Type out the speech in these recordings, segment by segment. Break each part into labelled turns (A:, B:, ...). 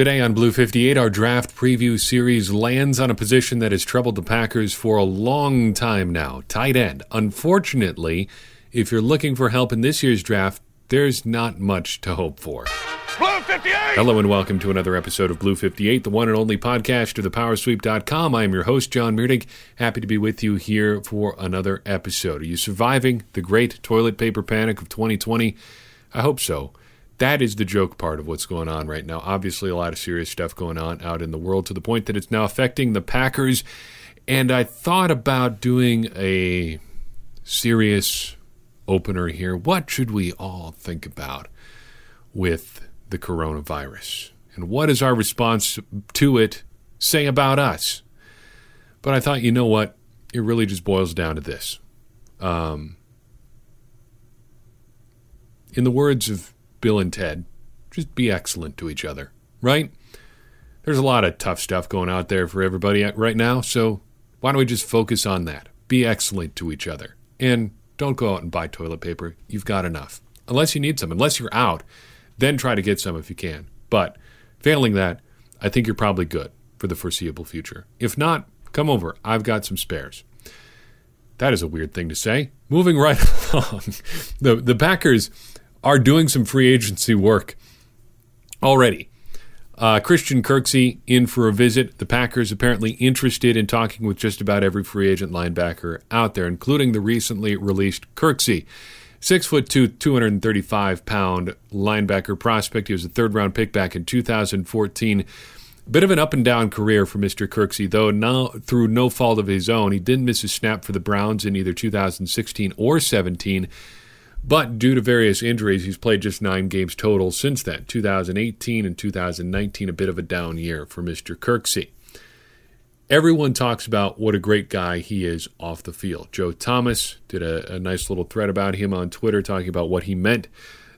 A: Today on Blue 58, our draft preview series lands on a position that has troubled the Packers for a long time now tight end. Unfortunately, if you're looking for help in this year's draft, there's not much to hope for.
B: Blue 58!
A: Hello and welcome to another episode of Blue 58, the one and only podcast of thepowersweep.com. I am your host, John Meerdink. Happy to be with you here for another episode. Are you surviving the great toilet paper panic of 2020? I hope so. That is the joke part of what's going on right now. Obviously, a lot of serious stuff going on out in the world to the point that it's now affecting the Packers. And I thought about doing a serious opener here. What should we all think about with the coronavirus? And what does our response to it say about us? But I thought, you know what? It really just boils down to this. Um, in the words of Bill and Ted, just be excellent to each other, right? There's a lot of tough stuff going out there for everybody right now, so why don't we just focus on that? Be excellent to each other. And don't go out and buy toilet paper. You've got enough. Unless you need some, unless you're out, then try to get some if you can. But failing that, I think you're probably good for the foreseeable future. If not, come over. I've got some spares. That is a weird thing to say. Moving right along, the the Packers are doing some free agency work already. Uh, Christian Kirksey in for a visit. The Packers apparently interested in talking with just about every free agent linebacker out there, including the recently released Kirksey. Six foot two, 235 pound linebacker prospect. He was a third round pick back in 2014. Bit of an up and down career for Mr. Kirksey, though now through no fault of his own. He didn't miss a snap for the Browns in either 2016 or 17 but due to various injuries, he's played just nine games total since then. 2018 and 2019, a bit of a down year for Mr. Kirksey. Everyone talks about what a great guy he is off the field. Joe Thomas did a, a nice little thread about him on Twitter talking about what he meant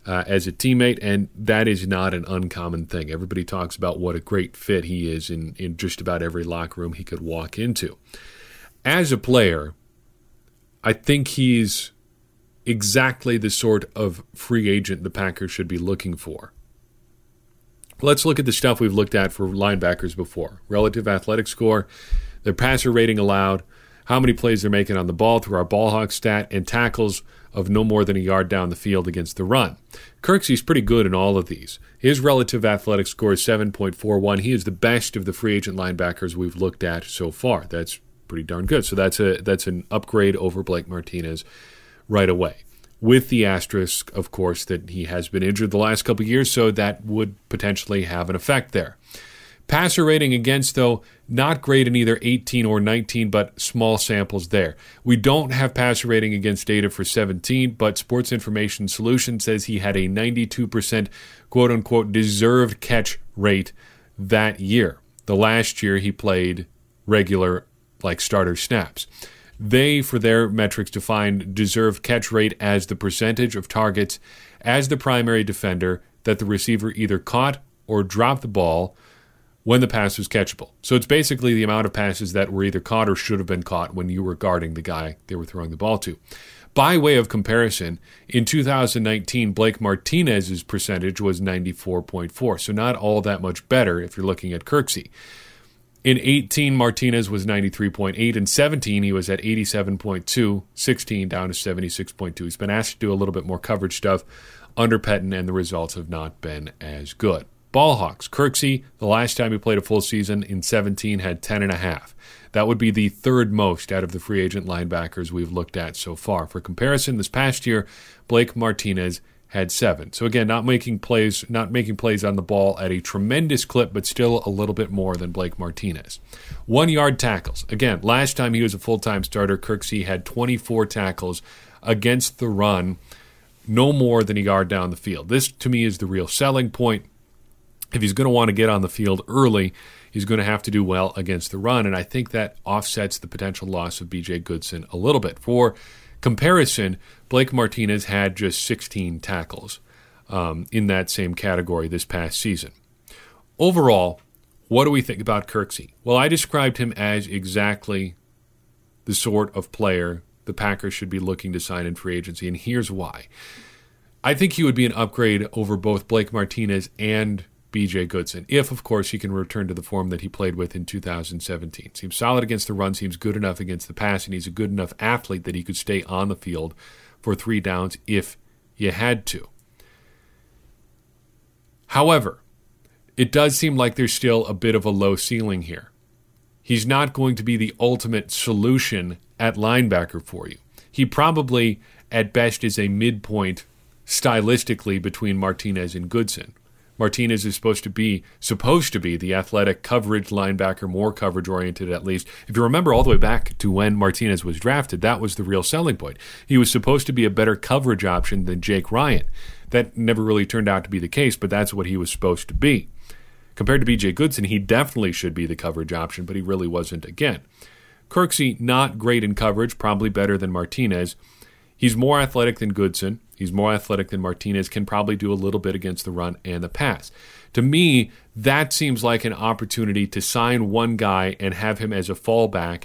A: uh, as a teammate, and that is not an uncommon thing. Everybody talks about what a great fit he is in, in just about every locker room he could walk into. As a player, I think he's exactly the sort of free agent the Packers should be looking for. Let's look at the stuff we've looked at for linebackers before relative athletic score, their passer rating allowed, how many plays they're making on the ball through our ball hawk stat, and tackles of no more than a yard down the field against the run. Kirksey's pretty good in all of these. His relative athletic score is 7.41. He is the best of the free agent linebackers we've looked at so far. That's pretty darn good. So that's a that's an upgrade over Blake Martinez right away. With the asterisk, of course, that he has been injured the last couple years, so that would potentially have an effect there. Passer rating against, though, not great in either 18 or 19, but small samples there. We don't have passer rating against data for 17, but Sports Information Solution says he had a 92% quote unquote deserved catch rate that year. The last year he played regular, like starter snaps. They, for their metrics, define deserved catch rate as the percentage of targets as the primary defender that the receiver either caught or dropped the ball when the pass was catchable. So it's basically the amount of passes that were either caught or should have been caught when you were guarding the guy they were throwing the ball to. By way of comparison, in 2019, Blake Martinez's percentage was 94.4, so not all that much better if you're looking at Kirksey. In 18, Martinez was 93.8. In 17, he was at 87.2. 16 down to 76.2. He's been asked to do a little bit more coverage stuff under Pettine, and the results have not been as good. Ballhawks, Kirksey, the last time he played a full season in 17, had 10 and a half. That would be the third most out of the free agent linebackers we've looked at so far. For comparison, this past year, Blake Martinez had seven. So again, not making plays, not making plays on the ball at a tremendous clip, but still a little bit more than Blake Martinez. One yard tackles. Again, last time he was a full time starter, Kirksey had 24 tackles against the run, no more than a yard down the field. This to me is the real selling point. If he's going to want to get on the field early, he's going to have to do well against the run, and I think that offsets the potential loss of B.J. Goodson a little bit. For comparison, Blake Martinez had just 16 tackles um, in that same category this past season. Overall, what do we think about Kirksey? Well, I described him as exactly the sort of player the Packers should be looking to sign in free agency, and here's why. I think he would be an upgrade over both Blake Martinez and BJ Goodson, if, of course, he can return to the form that he played with in 2017. Seems solid against the run, seems good enough against the pass, and he's a good enough athlete that he could stay on the field for three downs if you had to. However, it does seem like there's still a bit of a low ceiling here. He's not going to be the ultimate solution at linebacker for you. He probably, at best, is a midpoint stylistically between Martinez and Goodson. Martinez is supposed to be supposed to be the athletic coverage linebacker, more coverage oriented at least. If you remember all the way back to when Martinez was drafted, that was the real selling point. He was supposed to be a better coverage option than Jake Ryan. That never really turned out to be the case, but that's what he was supposed to be. Compared to BJ Goodson, he definitely should be the coverage option, but he really wasn't again. Kirksey, not great in coverage, probably better than Martinez. He's more athletic than Goodson. He's more athletic than Martinez, can probably do a little bit against the run and the pass. To me, that seems like an opportunity to sign one guy and have him as a fallback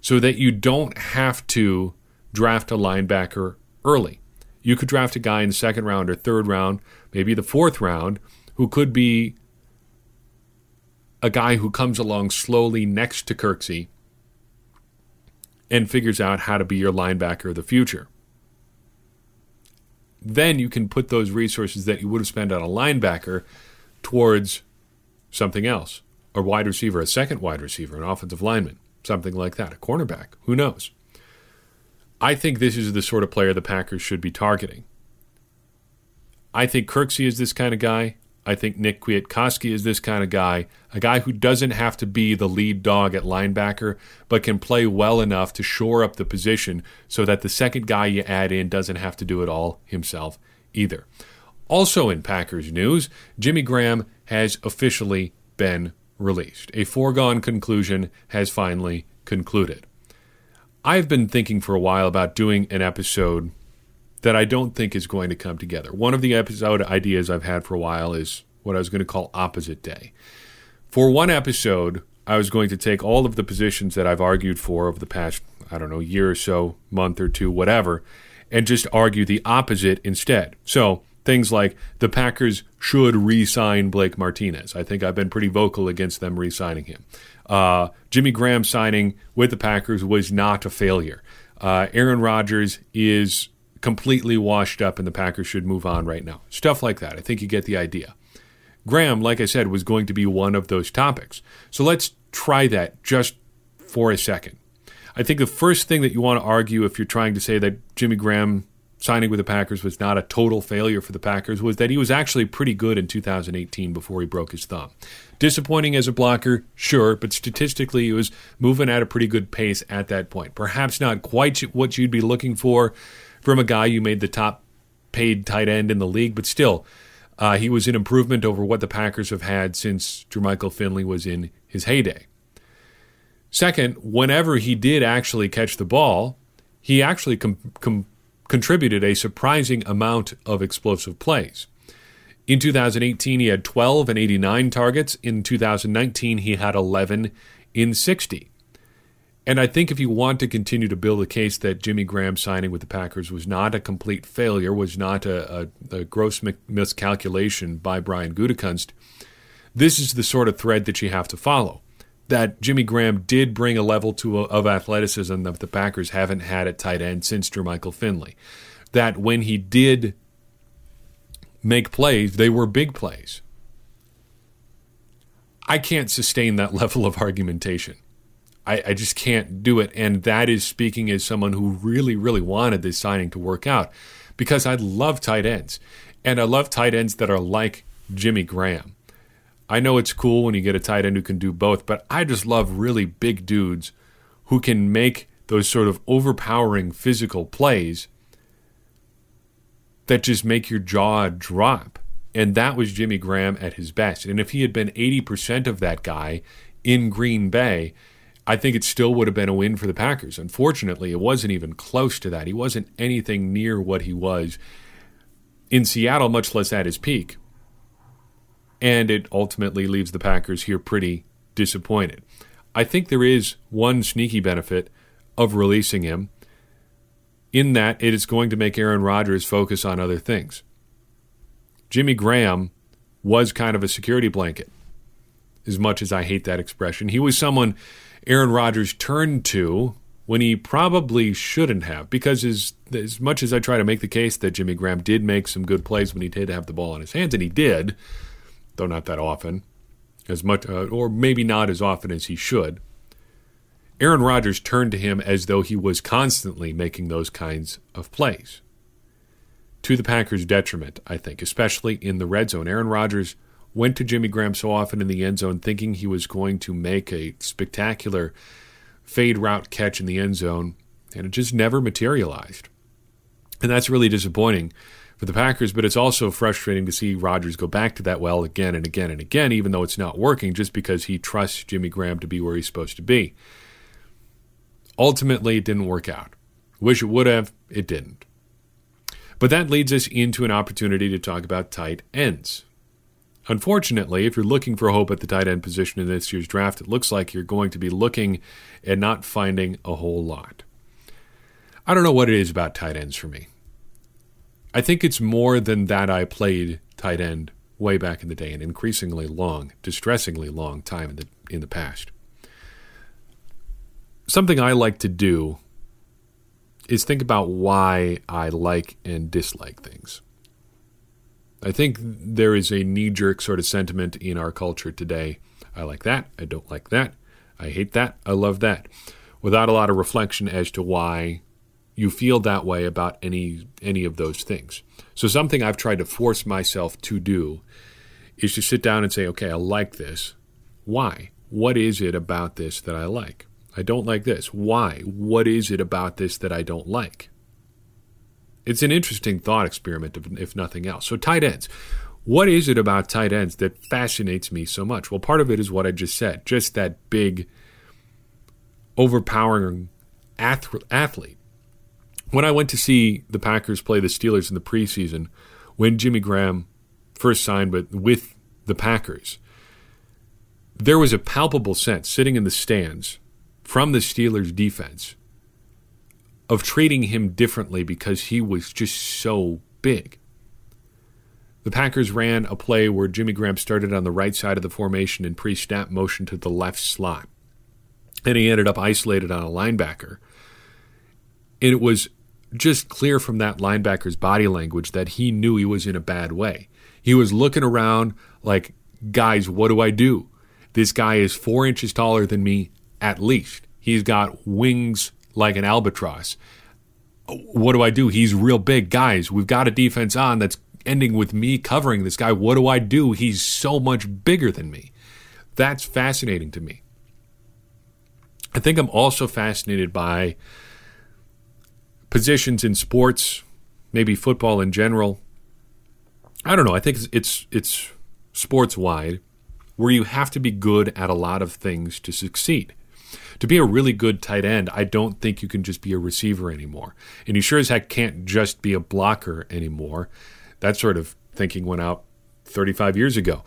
A: so that you don't have to draft a linebacker early. You could draft a guy in the second round or third round, maybe the fourth round, who could be a guy who comes along slowly next to Kirksey and figures out how to be your linebacker of the future then you can put those resources that you would have spent on a linebacker towards something else a wide receiver, a second wide receiver, an offensive lineman, something like that, a cornerback. Who knows? I think this is the sort of player the Packers should be targeting. I think Kirksey is this kind of guy. I think Nick Kwiatkowski is this kind of guy, a guy who doesn't have to be the lead dog at linebacker, but can play well enough to shore up the position so that the second guy you add in doesn't have to do it all himself either. Also in Packers news, Jimmy Graham has officially been released. A foregone conclusion has finally concluded. I've been thinking for a while about doing an episode that I don't think is going to come together. One of the episode ideas I've had for a while is what I was going to call opposite day. For one episode, I was going to take all of the positions that I've argued for over the past, I don't know, year or so, month or two, whatever, and just argue the opposite instead. So, things like the Packers should re sign Blake Martinez. I think I've been pretty vocal against them re signing him. Uh, Jimmy Graham signing with the Packers was not a failure. Uh, Aaron Rodgers is completely washed up and the Packers should move on right now. Stuff like that. I think you get the idea. Graham, like I said, was going to be one of those topics. So let's try that just for a second. I think the first thing that you want to argue if you're trying to say that Jimmy Graham signing with the Packers was not a total failure for the Packers was that he was actually pretty good in 2018 before he broke his thumb. Disappointing as a blocker, sure, but statistically he was moving at a pretty good pace at that point. Perhaps not quite what you'd be looking for from a guy who made the top paid tight end in the league, but still, uh, he was an improvement over what the Packers have had since Jermichael Finley was in his heyday. Second, whenever he did actually catch the ball, he actually com- com- contributed a surprising amount of explosive plays. In 2018, he had 12 and 89 targets. In 2019, he had 11 in 60. And I think if you want to continue to build a case that Jimmy Graham signing with the Packers was not a complete failure, was not a, a, a gross miscalculation by Brian Gutekunst, this is the sort of thread that you have to follow. That Jimmy Graham did bring a level to of athleticism that the Packers haven't had at tight end since Jermichael Finley. That when he did make plays, they were big plays. I can't sustain that level of argumentation. I, I just can't do it. And that is speaking as someone who really, really wanted this signing to work out because I love tight ends. And I love tight ends that are like Jimmy Graham. I know it's cool when you get a tight end who can do both, but I just love really big dudes who can make those sort of overpowering physical plays that just make your jaw drop. And that was Jimmy Graham at his best. And if he had been 80% of that guy in Green Bay, I think it still would have been a win for the Packers. Unfortunately, it wasn't even close to that. He wasn't anything near what he was in Seattle, much less at his peak. And it ultimately leaves the Packers here pretty disappointed. I think there is one sneaky benefit of releasing him in that it is going to make Aaron Rodgers focus on other things. Jimmy Graham was kind of a security blanket. As much as I hate that expression, he was someone Aaron Rodgers turned to when he probably shouldn't have. Because as, as much as I try to make the case that Jimmy Graham did make some good plays when he did have the ball in his hands, and he did, though not that often, as much, uh, or maybe not as often as he should. Aaron Rodgers turned to him as though he was constantly making those kinds of plays. To the Packers' detriment, I think, especially in the red zone. Aaron Rodgers went to Jimmy Graham so often in the end zone thinking he was going to make a spectacular fade route catch in the end zone, and it just never materialized. And that's really disappointing for the Packers, but it's also frustrating to see Rodgers go back to that well again and again and again, even though it's not working, just because he trusts Jimmy Graham to be where he's supposed to be. Ultimately, it didn't work out. Wish it would have, it didn't. But that leads us into an opportunity to talk about tight ends. Unfortunately, if you're looking for hope at the tight end position in this year's draft, it looks like you're going to be looking and not finding a whole lot. I don't know what it is about tight ends for me. I think it's more than that I played tight end way back in the day, an increasingly long, distressingly long time in the in the past something I like to do is think about why I like and dislike things. I think there is a knee jerk sort of sentiment in our culture today. I like that. I don't like that. I hate that. I love that. Without a lot of reflection as to why you feel that way about any any of those things. So something I've tried to force myself to do is to sit down and say, okay, I like this. Why? What is it about this that I like? I don't like this. Why? What is it about this that I don't like? It's an interesting thought experiment, if nothing else. So, tight ends. What is it about tight ends that fascinates me so much? Well, part of it is what I just said just that big, overpowering athlete. When I went to see the Packers play the Steelers in the preseason, when Jimmy Graham first signed with, with the Packers, there was a palpable sense sitting in the stands from the Steelers defense of treating him differently because he was just so big. The Packers ran a play where Jimmy Graham started on the right side of the formation in pre snap motion to the left slot. And he ended up isolated on a linebacker. And it was just clear from that linebacker's body language that he knew he was in a bad way. He was looking around like, guys, what do I do? This guy is four inches taller than me at least. He's got wings like an albatross. What do I do? He's real big. Guys, we've got a defense on that's ending with me covering this guy. What do I do? He's so much bigger than me. That's fascinating to me. I think I'm also fascinated by positions in sports, maybe football in general. I don't know. I think it's it's, it's sports wide where you have to be good at a lot of things to succeed to be a really good tight end, I don't think you can just be a receiver anymore. And you sure as heck can't just be a blocker anymore. That sort of thinking went out 35 years ago.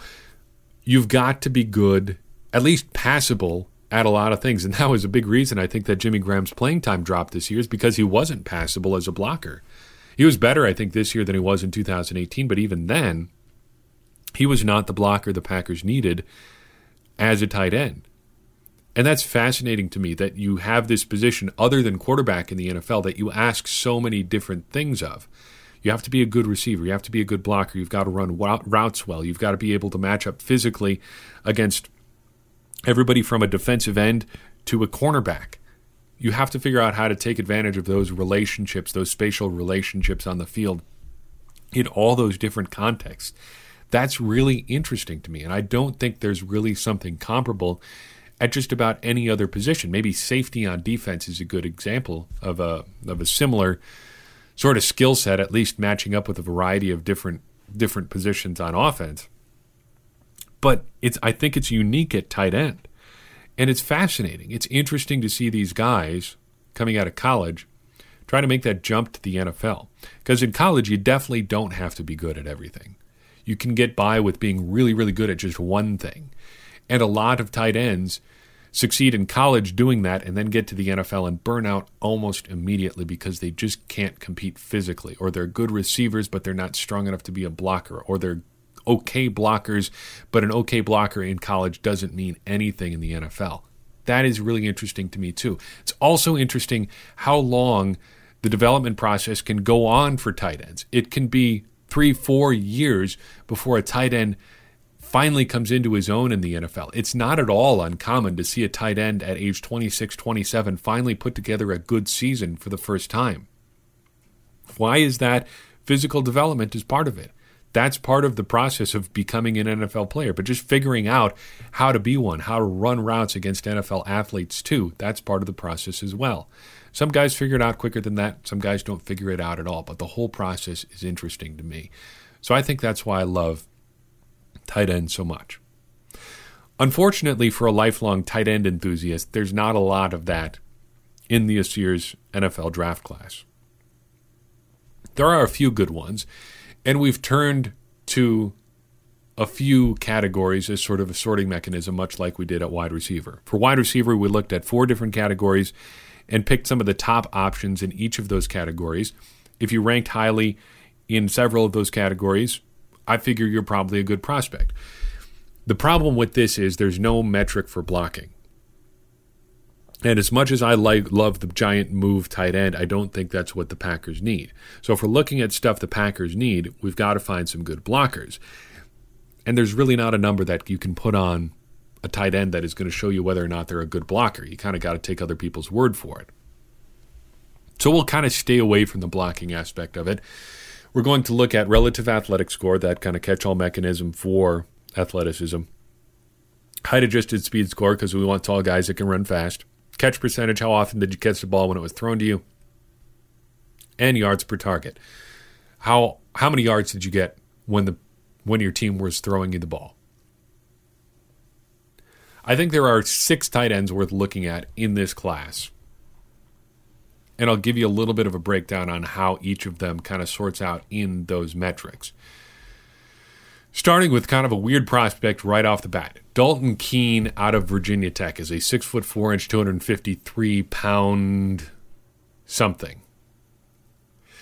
A: You've got to be good, at least passable at a lot of things. And that was a big reason I think that Jimmy Graham's playing time dropped this year is because he wasn't passable as a blocker. He was better, I think, this year than he was in 2018, but even then, he was not the blocker the Packers needed as a tight end. And that's fascinating to me that you have this position other than quarterback in the NFL that you ask so many different things of. You have to be a good receiver. You have to be a good blocker. You've got to run routes well. You've got to be able to match up physically against everybody from a defensive end to a cornerback. You have to figure out how to take advantage of those relationships, those spatial relationships on the field in all those different contexts. That's really interesting to me. And I don't think there's really something comparable at just about any other position. Maybe safety on defense is a good example of a of a similar sort of skill set, at least matching up with a variety of different different positions on offense. But it's I think it's unique at tight end. And it's fascinating. It's interesting to see these guys coming out of college try to make that jump to the NFL. Because in college you definitely don't have to be good at everything. You can get by with being really, really good at just one thing. And a lot of tight ends succeed in college doing that and then get to the NFL and burn out almost immediately because they just can't compete physically. Or they're good receivers, but they're not strong enough to be a blocker. Or they're okay blockers, but an okay blocker in college doesn't mean anything in the NFL. That is really interesting to me, too. It's also interesting how long the development process can go on for tight ends. It can be three, four years before a tight end finally comes into his own in the NFL. It's not at all uncommon to see a tight end at age 26, 27 finally put together a good season for the first time. Why is that? Physical development is part of it. That's part of the process of becoming an NFL player, but just figuring out how to be one, how to run routes against NFL athletes too, that's part of the process as well. Some guys figure it out quicker than that, some guys don't figure it out at all, but the whole process is interesting to me. So I think that's why I love tight end so much. Unfortunately, for a lifelong tight end enthusiast, there's not a lot of that in this year's NFL draft class. There are a few good ones, and we've turned to a few categories as sort of a sorting mechanism, much like we did at wide receiver. For wide receiver, we looked at four different categories and picked some of the top options in each of those categories. If you ranked highly in several of those categories, I figure you're probably a good prospect. The problem with this is there's no metric for blocking. And as much as I like love the giant move tight end, I don't think that's what the Packers need. So if we're looking at stuff the Packers need, we've got to find some good blockers. And there's really not a number that you can put on a tight end that is going to show you whether or not they're a good blocker. You kind of got to take other people's word for it. So we'll kind of stay away from the blocking aspect of it. We're going to look at relative athletic score, that kind of catch all mechanism for athleticism. Height adjusted speed score, because we want tall guys that can run fast catch percentage, how often did you catch the ball when it was thrown to you, and yards per target. How how many yards did you get when the when your team was throwing you the ball? I think there are six tight ends worth looking at in this class. And I'll give you a little bit of a breakdown on how each of them kind of sorts out in those metrics. Starting with kind of a weird prospect right off the bat. Dalton Keene out of Virginia Tech is a six foot four inch, 253 pound something.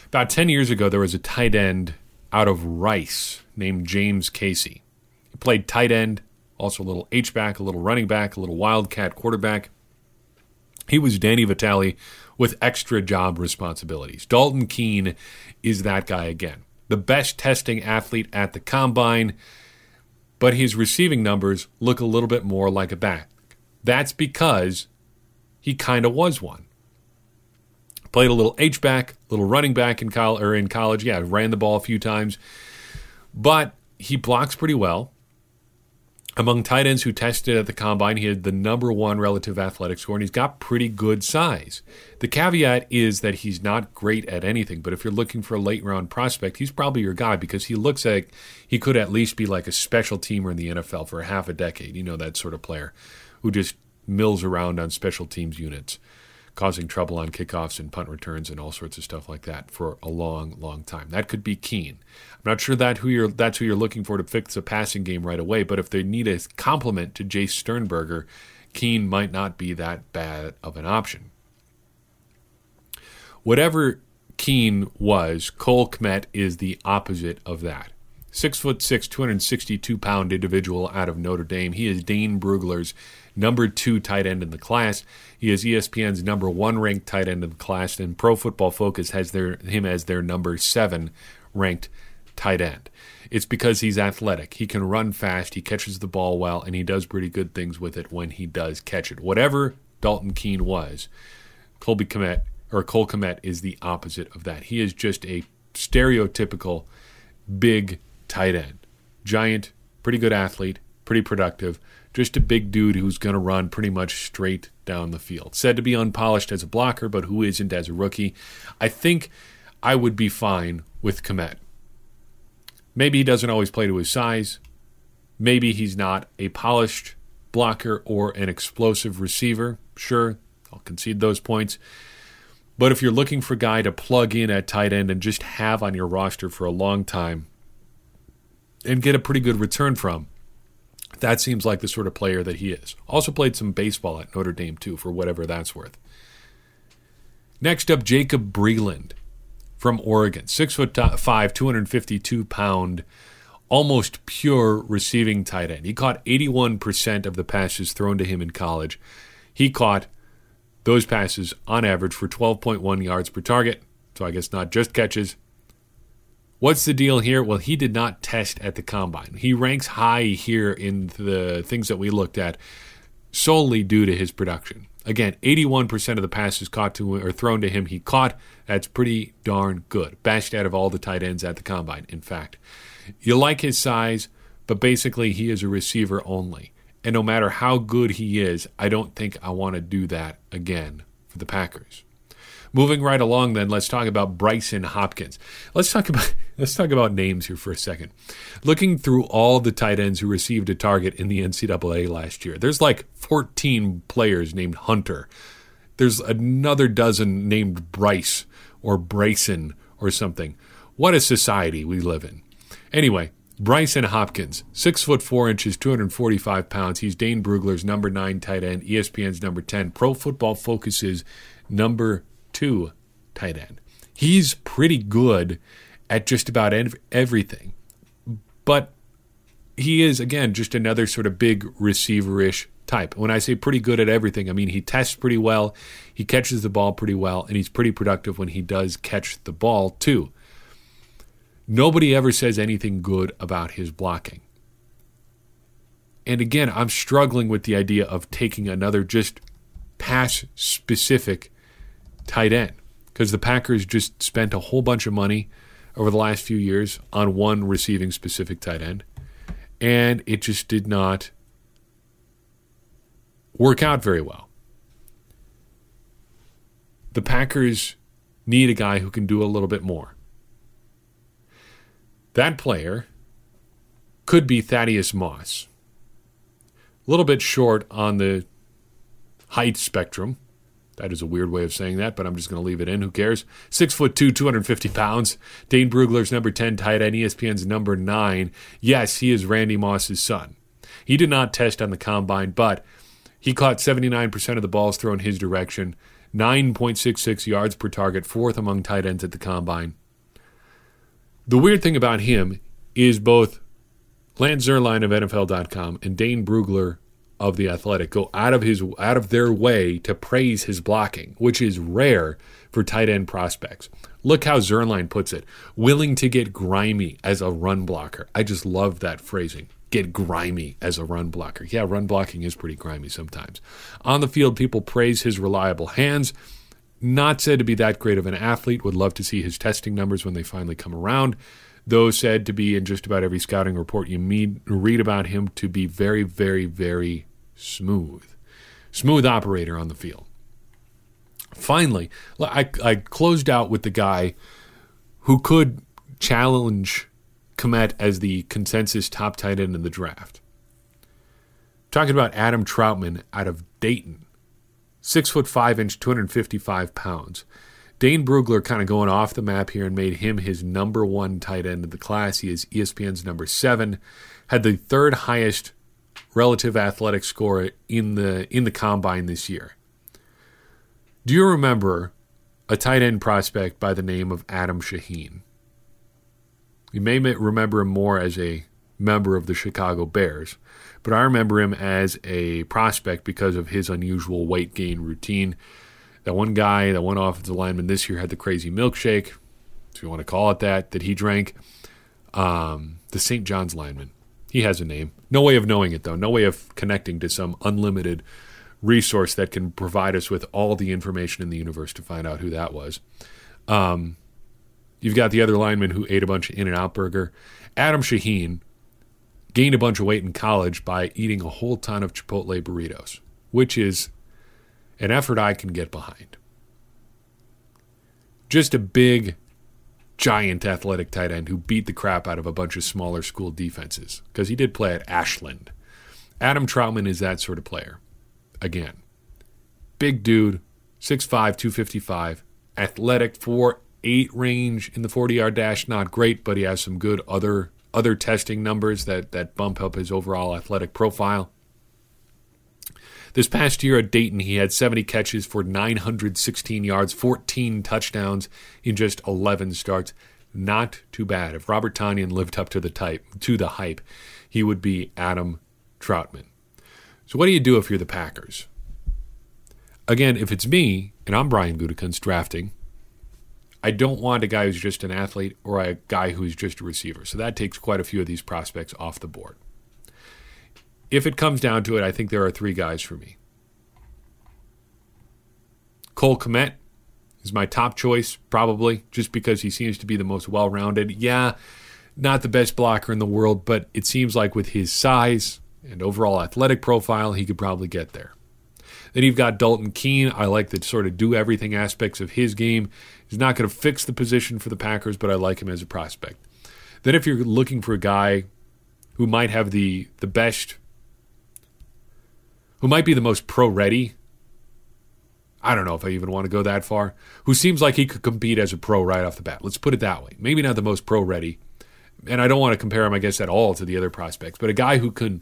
A: About 10 years ago, there was a tight end out of Rice named James Casey. He played tight end, also a little H back, a little running back, a little wildcat quarterback. He was Danny Vitale with extra job responsibilities. Dalton Keene is that guy again the best testing athlete at the combine, but his receiving numbers look a little bit more like a back. That's because he kind of was one. Played a little H back, little running back in college, or in college. Yeah, ran the ball a few times, but he blocks pretty well. Among tight ends who tested at the combine, he had the number one relative athletic score, and he's got pretty good size. The caveat is that he's not great at anything, but if you're looking for a late round prospect, he's probably your guy because he looks like he could at least be like a special teamer in the NFL for half a decade. You know, that sort of player who just mills around on special teams units causing trouble on kickoffs and punt returns and all sorts of stuff like that for a long, long time. That could be Keene. I'm not sure that who you're that's who you're looking for to fix the passing game right away, but if they need a complement to Jace Sternberger, Keene might not be that bad of an option. Whatever Keene was, Cole Kmet is the opposite of that. Six foot six, 262 pound individual out of Notre Dame. He is Dane Brugler's number two tight end in the class. He is ESPN's number one ranked tight end in the class, and Pro Football Focus has their him as their number seven ranked tight end. It's because he's athletic. He can run fast, he catches the ball well, and he does pretty good things with it when he does catch it. Whatever Dalton Keene was, Colby Kmet or Cole Kmet is the opposite of that. He is just a stereotypical big tight end. Giant, pretty good athlete, pretty productive, just a big dude who's going to run pretty much straight down the field. Said to be unpolished as a blocker, but who isn't as a rookie. I think I would be fine with Kmet. Maybe he doesn't always play to his size. Maybe he's not a polished blocker or an explosive receiver. Sure, I'll concede those points. But if you're looking for a guy to plug in at tight end and just have on your roster for a long time and get a pretty good return from, that seems like the sort of player that he is. Also played some baseball at Notre Dame, too, for whatever that's worth. Next up, Jacob Breeland from Oregon. Six foot five, 252 pound almost pure receiving tight end. He caught 81% of the passes thrown to him in college. He caught those passes on average for 12.1 yards per target. So I guess not just catches. What's the deal here? Well, he did not test at the combine. He ranks high here in the things that we looked at solely due to his production. Again, 81% of the passes caught to or thrown to him he caught. That's pretty darn good. Best out of all the tight ends at the combine, in fact. You like his size, but basically he is a receiver only. And no matter how good he is, I don't think I want to do that again for the Packers. Moving right along, then let's talk about Brycen Hopkins. Let's talk about let's talk about names here for a second. Looking through all the tight ends who received a target in the NCAA last year, there's like 14 players named Hunter. There's another dozen named Bryce or Bryson or something. What a society we live in. Anyway, Brycen Hopkins, six foot four inches, 245 pounds. He's Dane Brugler's number nine tight end, ESPN's number 10, Pro Football Focus's number two tight end. He's pretty good at just about everything. But he is, again, just another sort of big receiver-ish type. When I say pretty good at everything, I mean he tests pretty well, he catches the ball pretty well, and he's pretty productive when he does catch the ball, too. Nobody ever says anything good about his blocking. And again, I'm struggling with the idea of taking another just pass specific tight end because the Packers just spent a whole bunch of money over the last few years on one receiving specific tight end, and it just did not work out very well. The Packers need a guy who can do a little bit more. That player could be Thaddeus Moss. A little bit short on the height spectrum. That is a weird way of saying that, but I'm just going to leave it in. Who cares? Six foot two, 250 pounds. Dane Brugler's number 10 tight end, ESPN's number nine. Yes, he is Randy Moss's son. He did not test on the combine, but he caught 79% of the balls thrown his direction, 9.66 yards per target, fourth among tight ends at the combine. The weird thing about him is both Lance Zierlein of NFL.com and Dane Brugler of the Athletic go out of his out of their way to praise his blocking, which is rare for tight end prospects. Look how Zierlein puts it: willing to get grimy as a run blocker. I just love that phrasing. Get grimy as a run blocker. Yeah, run blocking is pretty grimy sometimes. On the field, people praise his reliable hands not said to be that great of an athlete. Would love to see his testing numbers when they finally come around. Though said to be in just about every scouting report you meet, read about him to be very, very, very smooth. Smooth operator on the field. Finally, I, I closed out with the guy who could challenge Kmet as the consensus top tight end in the draft. Talking about Adam Trautman out of Dayton six foot five inch, 255 pounds. Dane Brugler kind of going off the map here and made him his number one tight end of the class. He is ESPN's number seven, had the third highest relative athletic score in the in the combine this year. Do you remember a tight end prospect by the name of Adam Shaheen? You may remember him more as a member of the Chicago Bears but I remember him as a prospect because of his unusual weight gain routine. That one guy, that one offensive lineman this year had the crazy milkshake, if you want to call it that, that he drank. Um, the St. John's lineman. He has a name. No way of knowing it, though. No way of connecting to some unlimited resource that can provide us with all the information in the universe to find out who that was. Um, you've got the other lineman who ate a bunch of In N Out burger. Adam Shaheen gained a bunch of weight in college by eating a whole ton of Chipotle burritos, which is an effort I can get behind. Just a big, giant athletic tight end who beat the crap out of a bunch of smaller school defenses because he did play at Ashland. Adam Trautman is that sort of player. Again, big dude, 6'5, 255, athletic, 4 8 range in the 40 yard dash, not great, but he has some good other other testing numbers that, that bump up his overall athletic profile. This past year at Dayton, he had 70 catches for 916 yards, 14 touchdowns in just 11 starts. not too bad. If Robert Tonyan lived up to the type to the hype, he would be Adam Trautman. So what do you do if you're the Packers? Again, if it's me and I'm Brian Gutekunst drafting, I don't want a guy who's just an athlete or a guy who's just a receiver. So that takes quite a few of these prospects off the board. If it comes down to it, I think there are three guys for me. Cole Kmet is my top choice, probably, just because he seems to be the most well rounded. Yeah, not the best blocker in the world, but it seems like with his size and overall athletic profile, he could probably get there. Then you've got Dalton Keene. I like the sort of do everything aspects of his game. He's not going to fix the position for the Packers, but I like him as a prospect. Then if you're looking for a guy who might have the the best who might be the most pro ready I don't know if I even want to go that far, who seems like he could compete as a pro right off the bat. Let's put it that way. Maybe not the most pro ready. And I don't want to compare him, I guess, at all to the other prospects, but a guy who can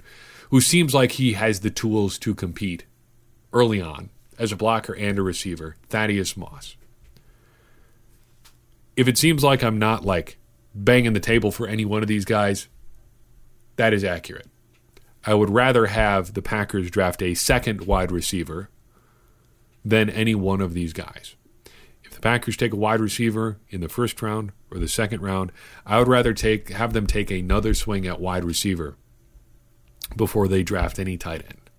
A: who seems like he has the tools to compete early on as a blocker and a receiver, Thaddeus Moss. If it seems like I'm not like banging the table for any one of these guys, that is accurate. I would rather have the Packers draft a second wide receiver than any one of these guys. If the Packers take a wide receiver in the first round or the second round, I would rather take have them take another swing at wide receiver before they draft any tight end.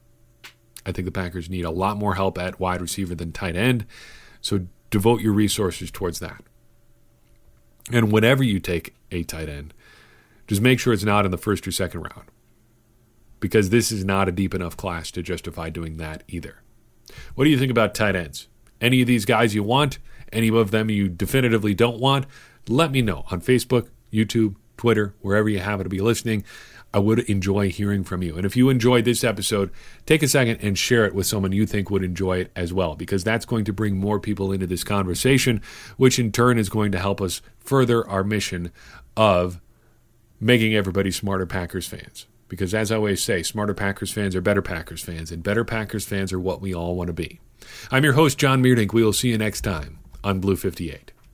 A: I think the Packers need a lot more help at wide receiver than tight end, so devote your resources towards that. And whenever you take a tight end, just make sure it's not in the first or second round because this is not a deep enough class to justify doing that either. What do you think about tight ends? Any of these guys you want? Any of them you definitively don't want? Let me know on Facebook, YouTube, Twitter, wherever you happen to be listening. I would enjoy hearing from you. And if you enjoyed this episode, take a second and share it with someone you think would enjoy it as well, because that's going to bring more people into this conversation, which in turn is going to help us further our mission of making everybody smarter Packers fans. Because as I always say, smarter Packers fans are better Packers fans, and better Packers fans are what we all want to be. I'm your host, John Meerdink. We will see you next time on Blue 58.